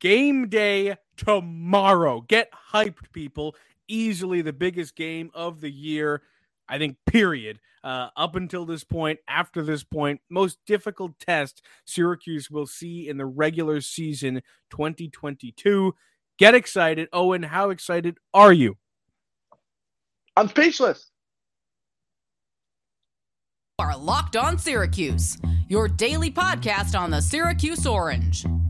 Game day tomorrow. Get hyped, people. Easily the biggest game of the year. I think, period. Uh, up until this point, after this point, most difficult test Syracuse will see in the regular season 2022. Get excited. Owen, how excited are you? I'm speechless. Are Locked On Syracuse, your daily podcast on the Syracuse Orange,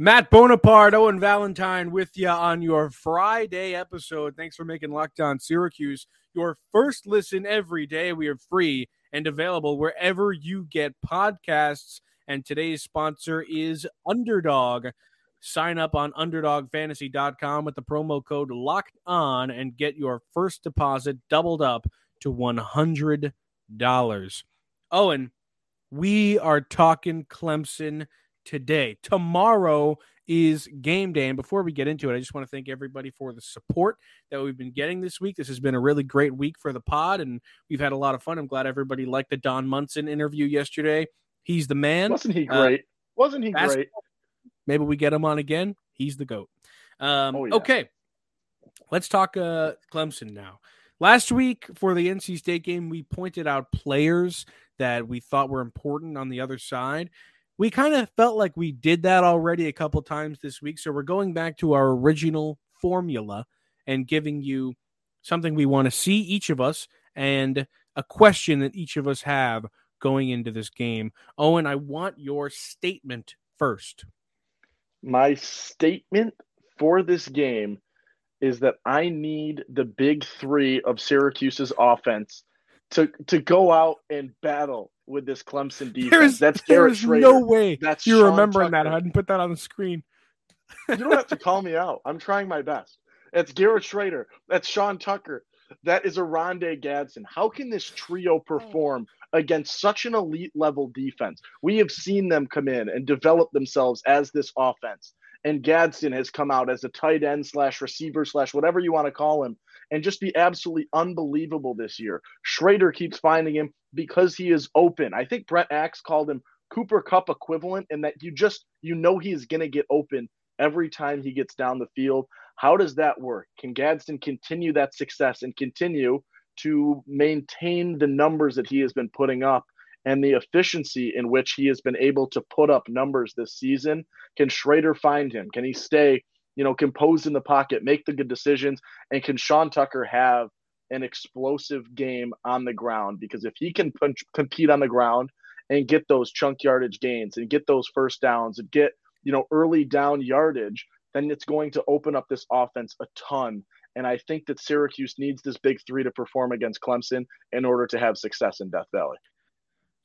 Matt Bonaparte, Owen Valentine with you on your Friday episode. Thanks for making Locked On Syracuse your first listen every day. We are free and available wherever you get podcasts. And today's sponsor is Underdog. Sign up on underdogfantasy.com with the promo code locked on and get your first deposit doubled up to $100. Owen, we are talking Clemson today. Tomorrow is game day. And before we get into it, I just want to thank everybody for the support that we've been getting this week. This has been a really great week for the pod, and we've had a lot of fun. I'm glad everybody liked the Don Munson interview yesterday. He's the man. Wasn't he uh, great? Uh, Wasn't he great? Maybe we get him on again. He's the GOAT. Um, oh, yeah. Okay. Let's talk uh, Clemson now. Last week for the NC State game, we pointed out players that we thought were important on the other side we kind of felt like we did that already a couple times this week. So we're going back to our original formula and giving you something we want to see each of us and a question that each of us have going into this game. Owen, I want your statement first. My statement for this game is that I need the big three of Syracuse's offense to to go out and battle with this Clemson defense. There's, That's Garrett there's Shrader. no way That's you're Sean remembering Tucker. that. I hadn't put that on the screen. you don't have to call me out. I'm trying my best. That's Garrett Shrader. That's Sean Tucker. That is Oronde Gadsden. How can this trio oh. perform against such an elite level defense? We have seen them come in and develop themselves as this offense. And Gadsden has come out as a tight end slash receiver slash whatever you want to call him and just be absolutely unbelievable this year. Shrader keeps finding him because he is open. I think Brett Axe called him Cooper Kupp equivalent, and that you just you know he is going to get open every time he gets down the field. How does that work? Can Gadsden continue that success and continue to maintain the numbers that he has been putting up and the efficiency in which he has been able to put up numbers this season? Can Shrader find him? Can he stay you know, composed in the pocket, make the good decisions, and can Sean Tucker have an explosive game on the ground? Because if he can punch, compete on the ground and get those chunk yardage gains and get those first downs and get you know early down yardage, then it's going to open up this offense a ton. And I think that Syracuse needs this big three to perform against Clemson in order to have success in Death Valley.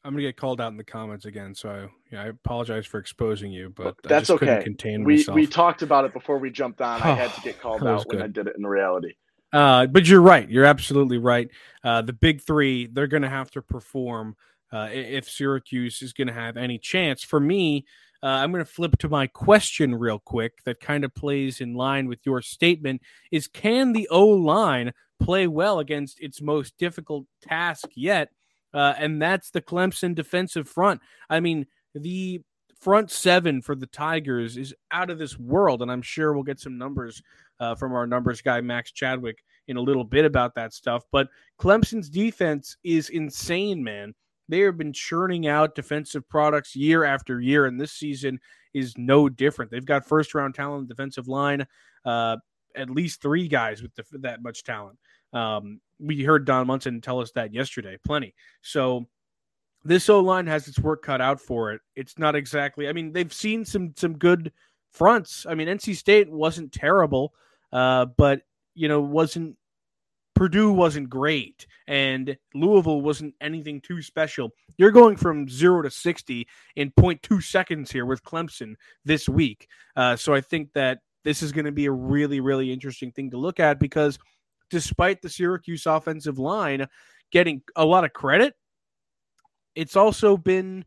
I'm gonna get called out in the comments again, so I, yeah, I apologize for exposing you, but that's okay. Contain we myself. we talked about it before we jumped on. I had to get called out good. when I did it in reality. Uh, but you're right. You're absolutely right. Uh, the big three, they're going to have to perform uh, if Syracuse is going to have any chance. For me, uh, I'm going to flip to my question real quick that kind of plays in line with your statement is can the O line play well against its most difficult task yet? Uh, and that's the Clemson defensive front. I mean, the front seven for the Tigers is out of this world, and I'm sure we'll get some numbers uh, from our numbers guy Max Chadwick in a little bit about that stuff. But Clemson's defense is insane, man. They have been churning out defensive products year after year, and this season is no different. They've got first round talent defensive line, uh, at least three guys with that much talent. Um, we heard Don Munson tell us that yesterday, plenty. So this O line has its work cut out for it. It's not exactly. I mean, they've seen some some good fronts. I mean, NC State wasn't terrible, uh, but you know, wasn't Purdue wasn't great, and Louisville wasn't anything too special. You're going from zero to sixty in 0.2 seconds here with Clemson this week. Uh, so I think that this is going to be a really, really interesting thing to look at because despite the Syracuse offensive line getting a lot of credit, it's also been,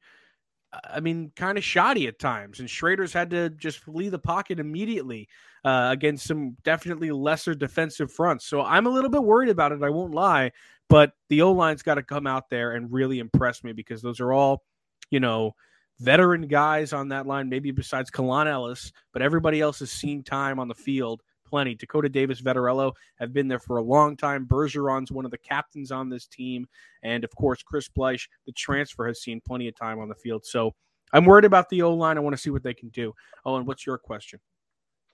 I mean, kind of shoddy at times. And Shrader's had to just flee the pocket immediately uh, against some definitely lesser defensive fronts. So I'm a little bit worried about it. I won't lie. But the O line's got to come out there and really impress me because those are all, you know, veteran guys on that line, maybe besides Kalan Ellis, but everybody else has seen time on the field plenty. Dakota Davis Vettorello have been there for a long time. Bergeron's one of the captains on this team. And of course, Chris Bleich, the transfer, has seen plenty of time on the field. So I'm worried about the O line. I want to see what they can do. Oh, and what's your question?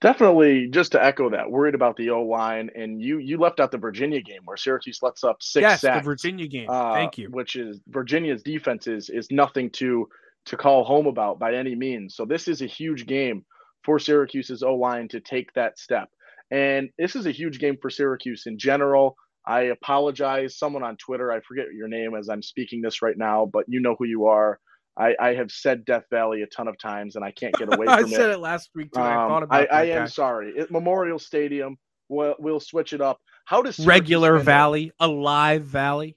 Definitely, just to echo that, worried about the O line, and you you left out the Virginia game where Syracuse lets up six yes, sacks. the Virginia game. Uh, Thank you. Which is Virginia's defense is is nothing to to call home about by any means. So this is a huge game for Syracuse's O line to take that step. And this is a huge game for Syracuse in general. I apologize. Someone on Twitter, I forget your name as I'm speaking this right now, but you know who you are. I, I have said Death Valley a ton of times, and I can't get away from it. I said it last week too. Um, I thought about. I, I am sorry. It, Memorial Stadium. We'll, we'll switch it up. How does Syracuse regular Valley, alive Valley?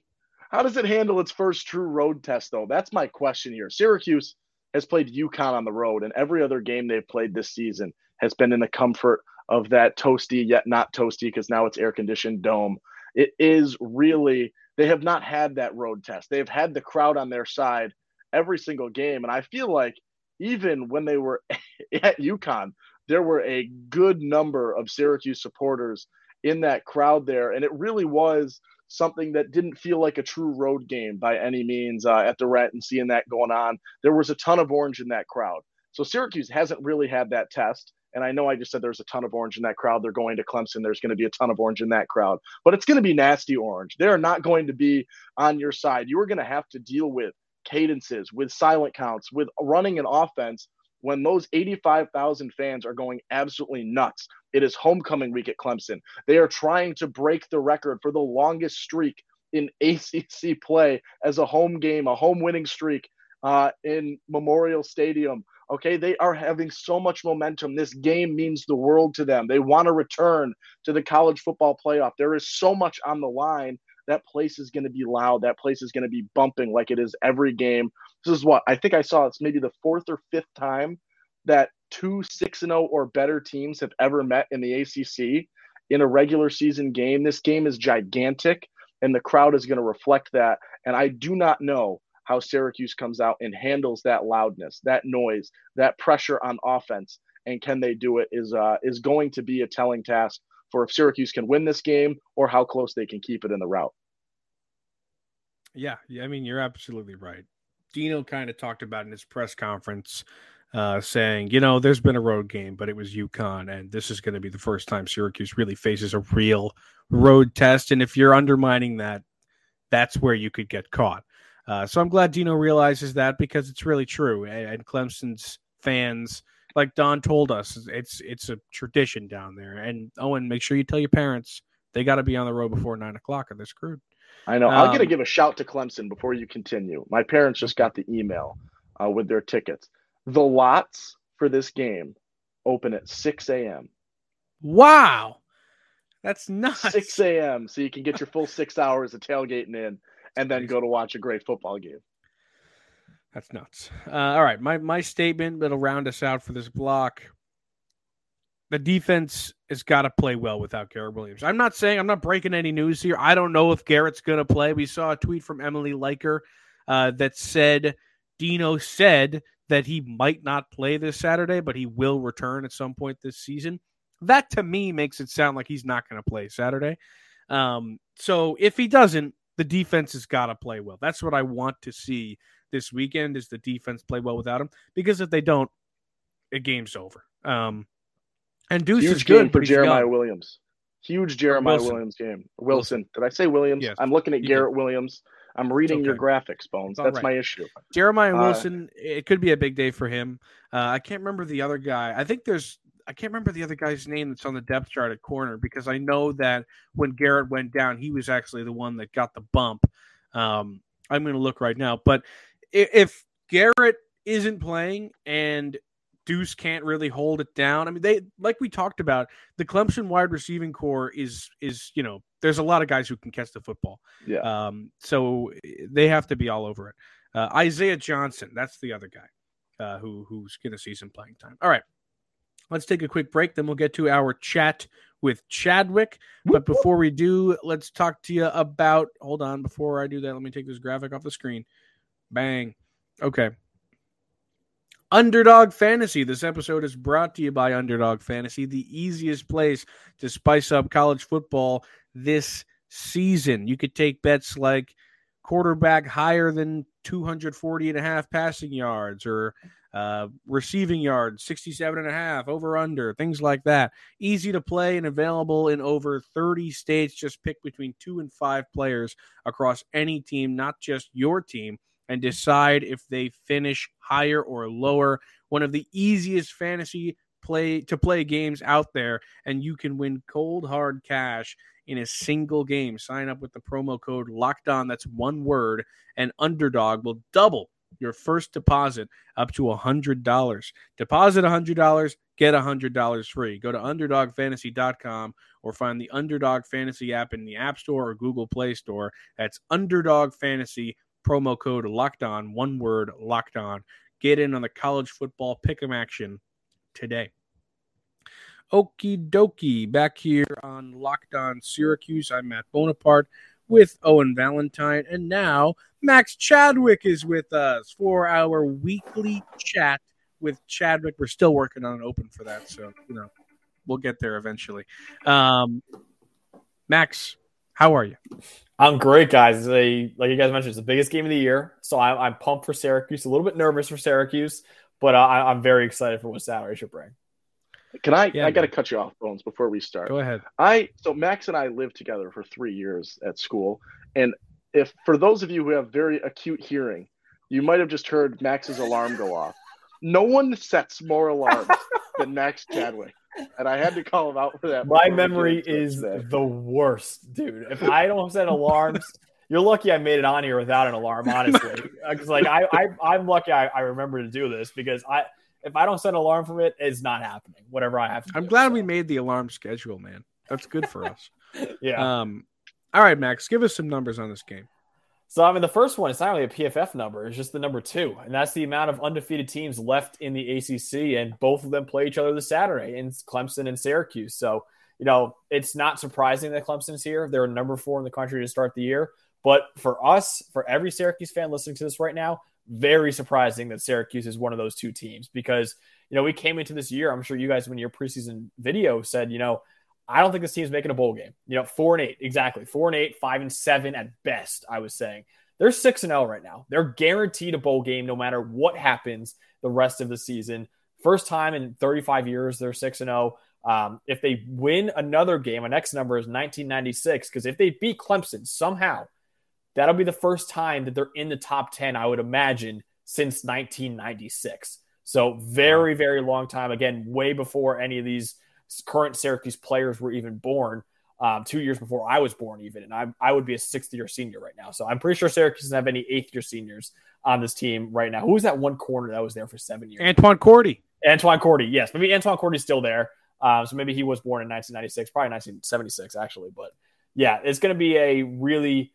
How does it handle its first true road test, though? That's my question here. Syracuse has played UConn on the road, and every other game they've played this season has been in the comfort of that toasty yet not toasty because now it's air conditioned dome. It is really they have not had that road test. They've had the crowd on their side every single game, and I feel like even when they were at UConn, there were a good number of Syracuse supporters in that crowd there, and it really was something that didn't feel like a true road game by any means uh, at the Rent and seeing that going on. There was a ton of orange in that crowd. So Syracuse hasn't really had that test. And I know I just said there's a ton of orange in that crowd. They're going to Clemson. There's going to be a ton of orange in that crowd, but it's going to be nasty orange. They're not going to be on your side. You are going to have to deal with cadences, with silent counts, with running an offense when those 85,000 fans are going absolutely nuts. It is homecoming week at Clemson. They are trying to break the record for the longest streak in ACC play as a home game, a home winning streak uh, in Memorial Stadium. Okay, they are having so much momentum. This game means the world to them. They want to return to the college football playoff. There is so much on the line. That place is going to be loud. That place is going to be bumping like it is every game. This is what I think I saw. It's maybe the fourth or fifth time that two 6 0 or better teams have ever met in the ACC in a regular season game. This game is gigantic, and the crowd is going to reflect that. And I do not know how Syracuse comes out and handles that loudness, that noise, that pressure on offense, and can they do it is uh, is going to be a telling task for if Syracuse can win this game or how close they can keep it in the route. Yeah, yeah, I mean you're absolutely right. Dino kind of talked about in his press conference, uh, saying, you know, there's been a road game, but it was UConn, and this is going to be the first time Syracuse really faces a real road test. And if you're undermining that, that's where you could get caught. Uh, so I'm glad Dino realizes that because it's really true. And Clemson's fans, like Don told us, it's it's a tradition down there. And Owen, make sure you tell your parents they got to be on the road before nine o'clock or they're screwed. I know. I'm going to give a shout to Clemson before you continue. My parents just got the email uh, with their tickets. The lots for this game open at 6 a.m. Wow. That's nuts. 6 a.m. So you can get your full six hours of tailgating in and then go to watch a great football game. That's nuts. Uh, all right, my my statement that'll round us out for this block. The defense has got to play well without Garrett Williams. I'm not saying I'm not breaking any news here. I don't know if Garrett's going to play. We saw a tweet from Emily Liker uh, that said Dino said that he might not play this Saturday, but he will return at some point this season. That to me makes it sound like he's not going to play Saturday. Um, so if he doesn't, the defense has got to play well. That's what I want to see this weekend is the defense play well without him. Because if they don't, the game's over. Um, and Deuce Huge is good for Jeremiah. Williams. Huge Jeremiah Wilson. Williams game. Wilson. Did I say Williams? Yes. I'm looking at Garrett did. Williams. I'm reading okay. your graphics, Bones. That's right. my issue. Jeremiah uh, Wilson, it could be a big day for him. Uh, I can't remember the other guy. I think there's I can't remember the other guy's name that's on the depth chart at corner because I know that when Garrett went down, he was actually the one that got the bump. Um, I'm going to look right now, but if Garrett isn't playing and Deuce can't really hold it down, I mean, they like we talked about the Clemson wide receiving core is is you know there's a lot of guys who can catch the football. Yeah. Um, so they have to be all over it. Uh, Isaiah Johnson, that's the other guy uh, who who's going to see some playing time. All right, let's take a quick break. Then we'll get to our chat with Chadwick. But before we do, let's talk to you about. Hold on, before I do that, let me take this graphic off the screen. Bang. Okay. Underdog Fantasy. This episode is brought to you by Underdog Fantasy, the easiest place to spice up college football this season. You could take bets like quarterback higher than 240 and a half passing yards or uh, receiving yards 67 and a half over under things like that easy to play and available in over 30 states just pick between two and five players across any team not just your team and decide if they finish higher or lower one of the easiest fantasy play to play games out there and you can win cold hard cash in a single game. Sign up with the promo code locked on. That's one word. And underdog will double your first deposit up to $100. Deposit $100, get $100 free. Go to underdogfantasy.com or find the Underdog Fantasy app in the App Store or Google Play Store. That's Underdog Fantasy, promo code locked on, one word locked on. Get in on the college football pick'em action today. Okie dokie. Back here on Locked On Syracuse, I'm Matt Bonaparte with Owen Valentine. And now Max Chadwick is with us for our weekly chat with Chadwick. We're still working on an open for that. So, you know, we'll get there eventually. Um, Max, how are you? I'm great, guys. A, like you guys mentioned, it's the biggest game of the year. So I, I'm pumped for Syracuse, a little bit nervous for Syracuse, but I, I'm very excited for what Saturday should bring. Can I? Yeah, I got to cut you off, Bones, before we start. Go ahead. I so Max and I lived together for three years at school, and if for those of you who have very acute hearing, you might have just heard Max's alarm go off. No one sets more alarms than Max Chadwick, and I had to call him out for that. My memory get into it is today. the worst, dude. If I don't set alarms, you're lucky I made it on here without an alarm, honestly. Uh, because like I, I, I'm lucky I, I remember to do this because I, if I don't set an alarm for it, it's not happening. Whatever I have to. I'm do. glad So, we made the alarm schedule, man. That's good for us. Yeah. Um, all right, Max, give us some numbers on this game. So I mean, the first one it's not really a PFF number; it's just the number two, and that's the amount of undefeated teams left in the ACC, and both of them play each other this Saturday in Clemson and Syracuse. So you know, it's not surprising that Clemson's here; they're number four in the country to start the year. But for us, for every Syracuse fan listening to this right now, very surprising that Syracuse is one of those two teams because you know we came into this year. I'm sure you guys, when your preseason video said, you know. I don't think this team's making a bowl game. You know, four and eight, exactly. Four and eight, five and seven at best, I was saying. They're 6 and 0 right now. They're guaranteed a bowl game no matter what happens the rest of the season. First time in 35 years they're 6 and 0. Um, if they win another game, my next number is 1996 because if they beat Clemson somehow, that'll be the first time that they're in the top 10, I would imagine, since 1996. So very, very long time. Again, way before any of these current Syracuse players were even born. Um, two years before I was born, even, and I, I would be a sixth year senior right now. So I'm pretty sure Syracuse doesn't have any eighth year seniors on this team right now. Who was that one corner that was there for seven years? Antwan Cordy. Antwan Cordy, yes, maybe Antwan Cordy's still there. Um, so maybe he was born in 1996, probably 1976 actually. But yeah, it's going to be a really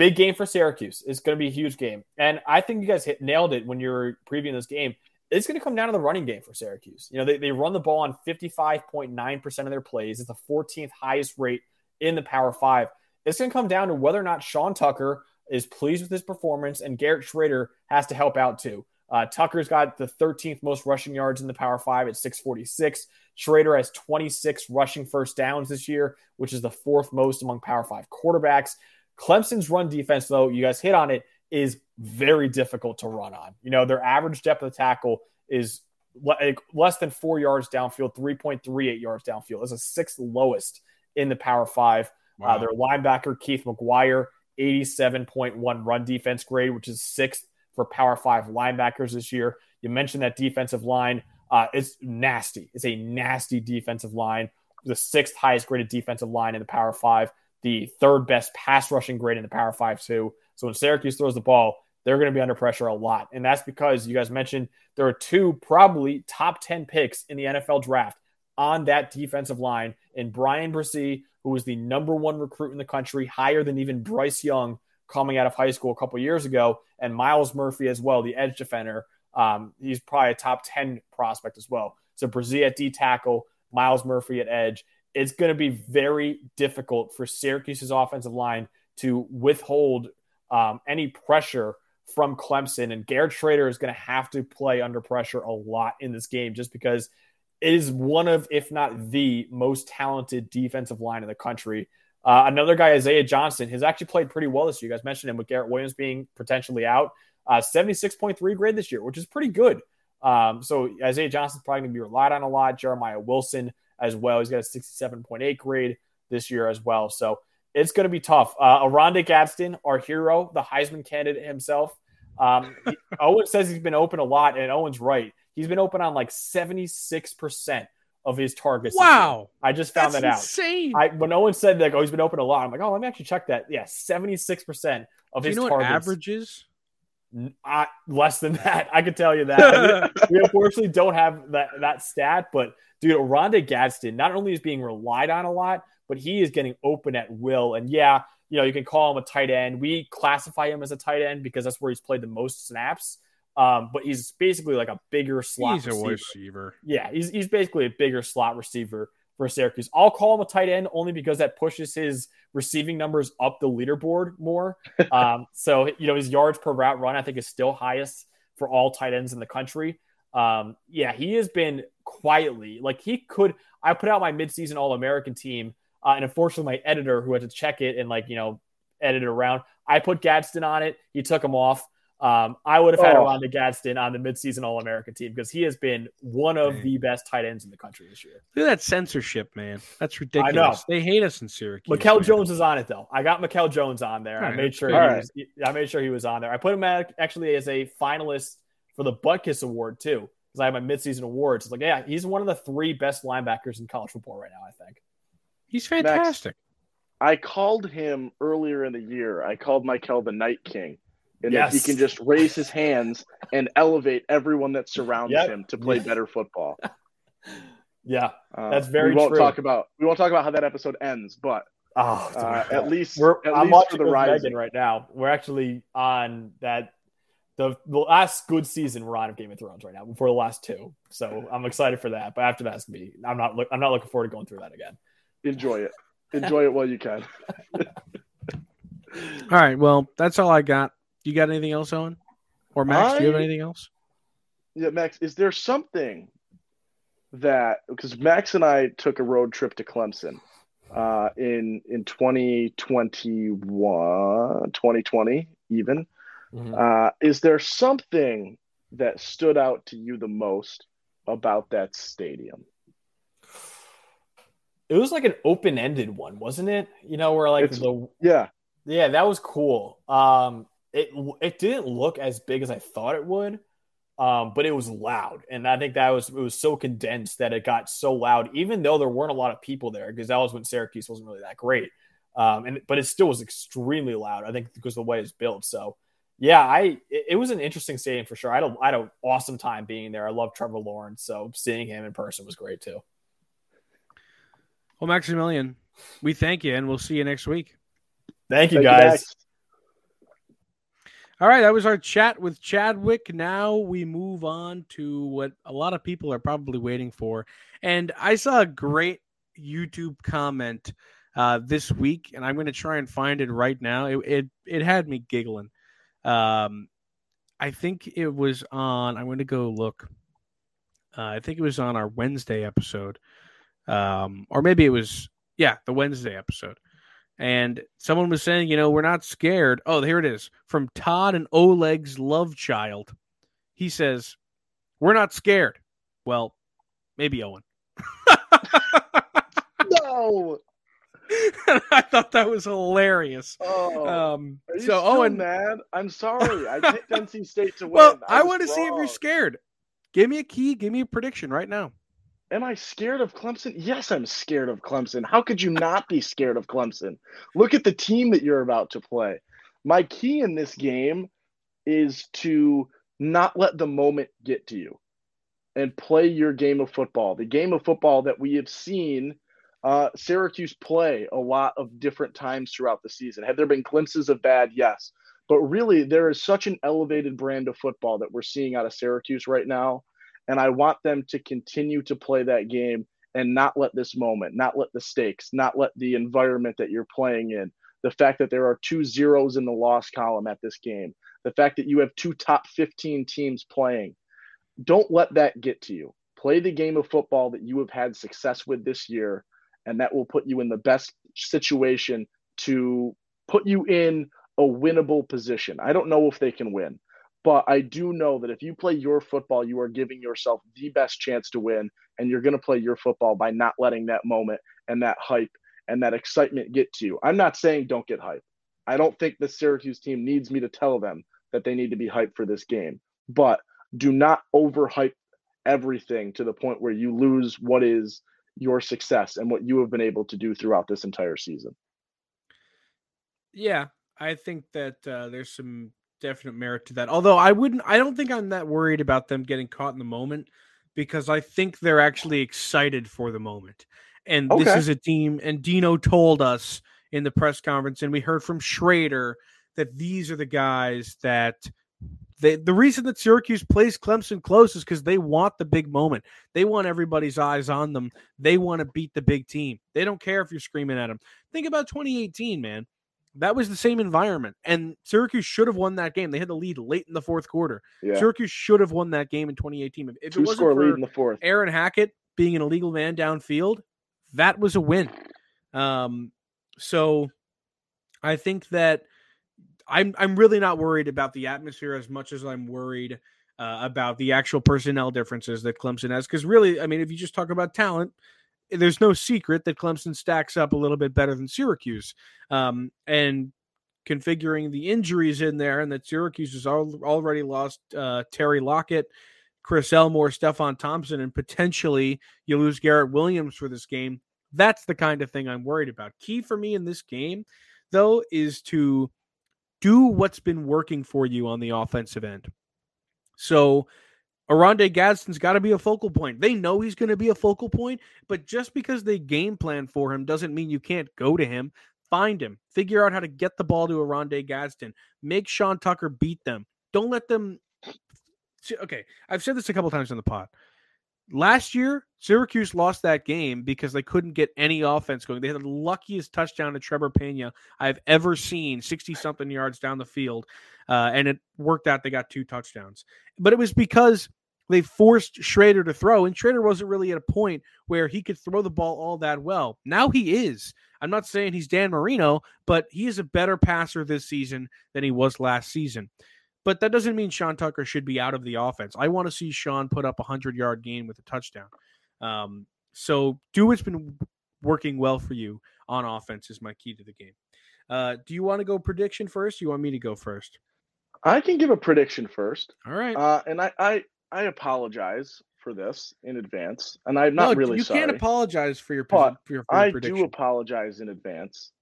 big game for Syracuse. It's going to be a huge game, and I think you guys hit, nailed it when you were previewing this game. It's going to come down to the running game for Syracuse. You know, they, they run the ball on 55.9% of their plays. It's the 14th highest rate in the Power Five. It's going to come down to whether or not Sean Tucker is pleased with his performance, and Garrett Shrader has to help out too. Uh, Tucker's got the 13th most rushing yards in the Power Five at 646. Shrader has 26 rushing first downs this year, which is the fourth most among Power Five quarterbacks. Clemson's run defense, though, you guys hit on it, is very difficult to run on. You know, their average depth of tackle is le- less than four yards downfield, 3.38 yards downfield. It's the sixth lowest in the Power Five. Uh, their linebacker, Keith McGuire, 87.1 run defense grade, which is sixth for Power Five linebackers this year. You mentioned that defensive line. Uh, it's nasty. It's a nasty defensive line. The sixth highest graded defensive line in the Power Five, the third best pass rushing grade in the Power Five, too. So when Syracuse throws the ball, they're going to be under pressure a lot. And that's because you guys mentioned there are two probably top 10 picks in the NFL draft on that defensive line in Bryan Bresee who was the number one recruit in the country, higher than even Bryce Young coming out of high school a couple years ago, and Myles Murphy as well, the edge defender. Um, he's probably a top 10 prospect as well. So Bresee at D tackle, Myles Murphy at edge. It's going to be very difficult for Syracuse's offensive line to withhold um, any pressure from Clemson. And Garrett Shrader is going to have to play under pressure a lot in this game just because it is one of, if not the most talented defensive line in the country. Uh, another guy, Isaiah Johnson, has actually played pretty well this year. You guys mentioned him with Garrett Williams being potentially out. Uh, 76.3 grade this year, which is pretty good. Um, so Isaiah Johnson's probably going to be relied on a lot. Jeremiah Wilson as well. He's got a 67.8 grade this year as well. So it's going to be tough. Uh, Oronde Gadsden, our hero, the Heisman candidate himself. Um, Owen says he's been open a lot, and Owen's right. He's been open on like 76% of his targets. Wow. I just found That's that out. insane. I, when Owen said like, oh, he's been open a lot, I'm like, oh, let me actually check that. Yeah, 76% of Do you his know targets. average is? I, less than that. I can tell you that. we unfortunately don't have that that stat, but dude, Oronde Gadsden not only is being relied on a lot, but he is getting open at will. And yeah, you know, you can call him a tight end. We classify him as a tight end because that's where he's played the most snaps. Um, but he's basically like a bigger slot He's a receiver. receiver. Yeah, he's, he's basically a bigger slot receiver for Syracuse. I'll call him a tight end only because that pushes his receiving numbers up the leaderboard more. um, so, you know, his yards per route run, I think, is still highest for all tight ends in the country. Um, yeah, he has been quietly like he could. I put out my midseason All American team, uh, and unfortunately, my editor who had to check it and like you know edit it around, I put Gadsden on it. He took him off. Um, I would have had Oh. Oronde Gadsden on the midseason All American team because he has been one of Dang. the best tight ends in the country this year. Look at that censorship, man. That's ridiculous. I know. They hate us in Syracuse. Mikel man. Jones is on it though. I got Mikel Jones on there. I Alright. made sure he Alright. was. I made sure he was on there. I put him at, actually as a finalist for the Butkus Award too, because I have my midseason awards. It's like, yeah, he's one of the three best linebackers in college football right now. I think. He's fantastic. I called him earlier in the year. I called Michael the Night King. And that he can just raise his hands and elevate everyone that surrounds Yep. him to play better football. Yeah. Uh, That's very we won't true. talk about we won't talk about how that episode ends, but Oh, uh, at least we're at I'm least watching for the with rising. Megan right now. We're actually on that the the last good season we're on of Game of Thrones right now before the last two. So I'm excited for that. But after that's gonna be I'm not look, I'm not looking forward to going through that again. Enjoy it. Enjoy it while you can. All right. Well, that's all I got. You got anything else, Owen? Or Max, do you have anything else? Yeah, Max, is there something that because Max and I took a road trip to Clemson uh, in in 2021, 2020 even. Uh, is there something that stood out to you the most about that stadium? It was like an open ended one, wasn't it? You know, where like It's- the Yeah, yeah, that was cool. Um, it it didn't look as big as I thought it would, um, but it was loud, and I think that was it was so condensed that it got so loud, even though there weren't a lot of people there because that was when Syracuse wasn't really that great. Um, and but it still was extremely loud. I think because of the way it's built. So yeah, I it, it was an interesting stadium for sure. I had a, I had an awesome time being there. I love Trevor Lawrence, so seeing him in person was great too. Well, Maximilian, we thank you, and we'll see you next week. Thank you Thank guys. Max. All right, that was our chat with Chadwick. Now we move on to what a lot of people are probably waiting for. And I saw a great YouTube comment uh, this week, and I'm going to try and find it right now. It it, it had me giggling. Um, I think it was on. I'm going to go look. Uh, I think it was on our Wednesday episode, um, or maybe it was yeah the Wednesday episode and someone was saying, you know, we're not scared. Oh, here it is from Todd and Oleg's love child. He says, we're not scared. Well, maybe Owen. No. I thought that was hilarious. Oh, Um, so Owen, mad? I'm sorry. I picked NC State to win. well, I was want to see if you're scared. Give me a key. Give me a prediction right now. Am I scared of Clemson? Yes, I'm scared of Clemson. How could you not be scared of Clemson? Look at the team that you're about to play. My key in this game is to not let the moment get to you and play your game of football. The game of football that we have seen uh, Syracuse play a lot of different times throughout the season. Have there been glimpses of bad? Yes. But really, there is such an elevated brand of football that we're seeing out of Syracuse right now. And I want them to continue to play that game and not let this moment, not let the stakes, not let the environment that you're playing in, the fact that there are two zeros in the loss column at this game, the fact that you have two top 15 teams playing, don't let that get to you. Play the game of football that you have had success with this year and that will put you in the best situation to put you in a winnable position. I don't know if they can win, but I do know that if you play your football, you are giving yourself the best chance to win, and you're going to play your football by not letting that moment and that hype and that excitement get to you. I'm not saying don't get hype. I don't think the Syracuse team needs me to tell them that they need to be hyped for this game, but do not overhype everything to the point where you lose what is your success and what you have been able to do throughout this entire season. Yeah, I think that uh, there's some definite merit to that. Although I wouldn't, I don't think I'm that worried about them getting caught in the moment because I think they're actually excited for the moment. And okay. this is a team, and Dino told us in the press conference, and we heard from Shrader that these are the guys that they, the reason that Syracuse plays Clemson close is because they want the big moment. They want everybody's eyes on them. They want to beat the big team. They don't care if you're screaming at them. Think about 2018, man. That was the same environment, and Syracuse should have won that game. They had the lead late in the fourth quarter. Yeah. Syracuse should have won that game in 2018. If Two it wasn't score for lead in the fourth. Aaron Hackett being an illegal man downfield, that was a win. Um, so I think that I'm I'm really not worried about the atmosphere as much as I'm worried uh, about the actual personnel differences that Clemson has. Because really, I mean, if you just talk about talent, there's no secret that Clemson stacks up a little bit better than Syracuse. Um, and configuring the injuries in there, and that Syracuse has al- already lost uh, Terry Lockett, Chris Elmore, Stefon Thompson, and potentially you lose Garrett Williams for this game. That's the kind of thing I'm worried about. Key for me in this game, though, is to do what's been working for you on the offensive end. So Oronde Gadsden's got to be a focal point. They know he's going to be a focal point, but just because they game plan for him doesn't mean you can't go to him. Find him. Figure out how to get the ball to Oronde Gadsden. Make Sean Tucker beat them. Don't let them. Okay, I've said this a couple times in the pod. Last year, Syracuse lost that game because they couldn't get any offense going. They had the luckiest touchdown to Trebor Pena I've ever seen, 60 something yards down the field. Uh, and it worked out. They got two touchdowns. But it was because they forced Shrader to throw, and Shrader wasn't really at a point where he could throw the ball all that well. Now he is. I'm not saying he's Dan Marino, but he is a better passer this season than he was last season. But that doesn't mean Sean Tucker should be out of the offense. I want to see Sean put up a 100 yard game with a touchdown. Um, so do what's been working well for you on offense is my key to the game. Uh, do you want to go prediction first? you want me to go first? I can give a prediction first. All right. Uh, and I, I, I apologize for this in advance, and I'm not no, really. You sorry, can't apologize for your. For your, for your I prediction. do apologize in advance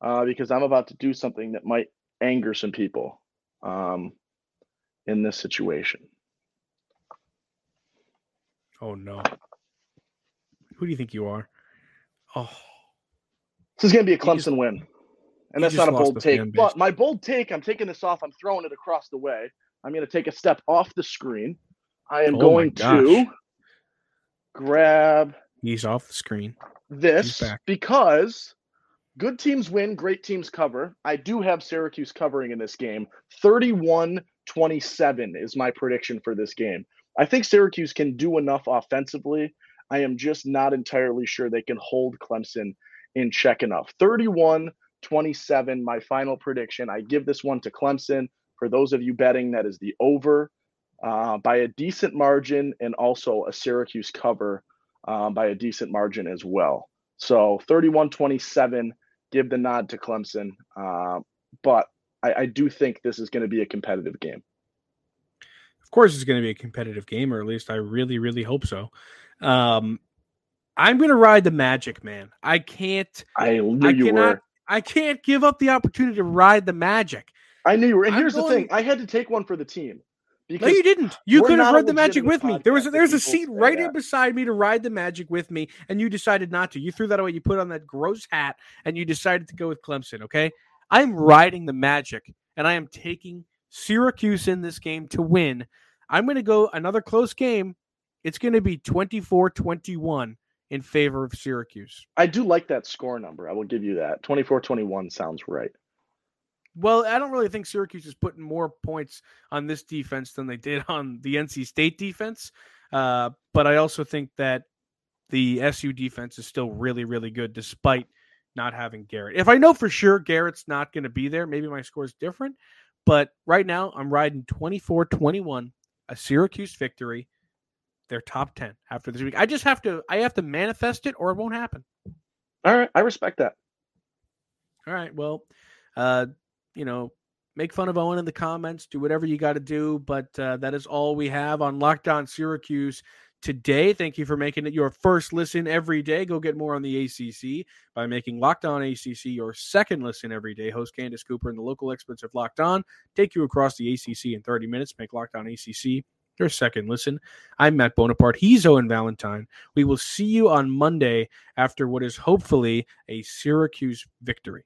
uh, because I'm about to do something that might anger some people. Um, in this situation. Oh no. Who do you think you are? Oh. This is going to be a Clemson just, win. And that's not a bold take. But my bold take, I'm taking this off. I'm throwing it across the way. I'm going to take a step off the screen. I am oh going to grab. He's off the screen. This because good teams win, great teams cover. I do have Syracuse covering in this game. 31 27 is my prediction for this game. I think Syracuse can do enough offensively. I am just not entirely sure they can hold Clemson in check enough. 31 27, my final prediction. I give this one to Clemson. For those of you betting, that is the over uh, by a decent margin and also a Syracuse cover uh, by a decent margin as well. So 31 27, give the nod to Clemson. Uh, but I, I do think this is going to be a competitive game. Of course, it's going to be a competitive game, or at least I really, really hope so. Um, I'm going to ride the Magic, man. I can't. I knew I you cannot, were. I can't give up the opportunity to ride the Magic. I knew you were. And I'm here's going, the thing: I had to take one for the team Because No, you didn't. You could have read the magic with me. There was there's a seat right that. in beside me to ride the magic with me, and you decided not to. You threw that away. You put on that gross hat, and you decided to go with Clemson. Okay, I'm riding the magic, and I am taking Syracuse in this game to win. I'm going to go another close game. It's going to be 24-21 in favor of Syracuse. I do like that score number. I will give you that. 24-21 sounds right. Well, I don't really think Syracuse is putting more points on this defense than they did on the NC State defense. Uh, but I also think that the SU defense is still really, really good despite not having Garrett. If I know for sure Garrett's not going to be there, maybe my score is different. But right now, I'm riding 24 21, a Syracuse victory. They're top 10 after this week. I just have to, I have to manifest it or it won't happen. All right, I respect that. All right. Well, uh, you know, make fun of Owen in the comments, do whatever you got to do. But uh, that is all we have on Locked On Syracuse today. Thank you for making it your first listen every day. Go get more on the ACC by making Locked On ACC your second listen every day. Host Candace Cooper and the local experts of Locked On take you across the ACC in 30 minutes. Make Locked On ACC your second listen. I'm Matt Bonaparte. He's Owen Valentine. We will see you on Monday after what is hopefully a Syracuse victory.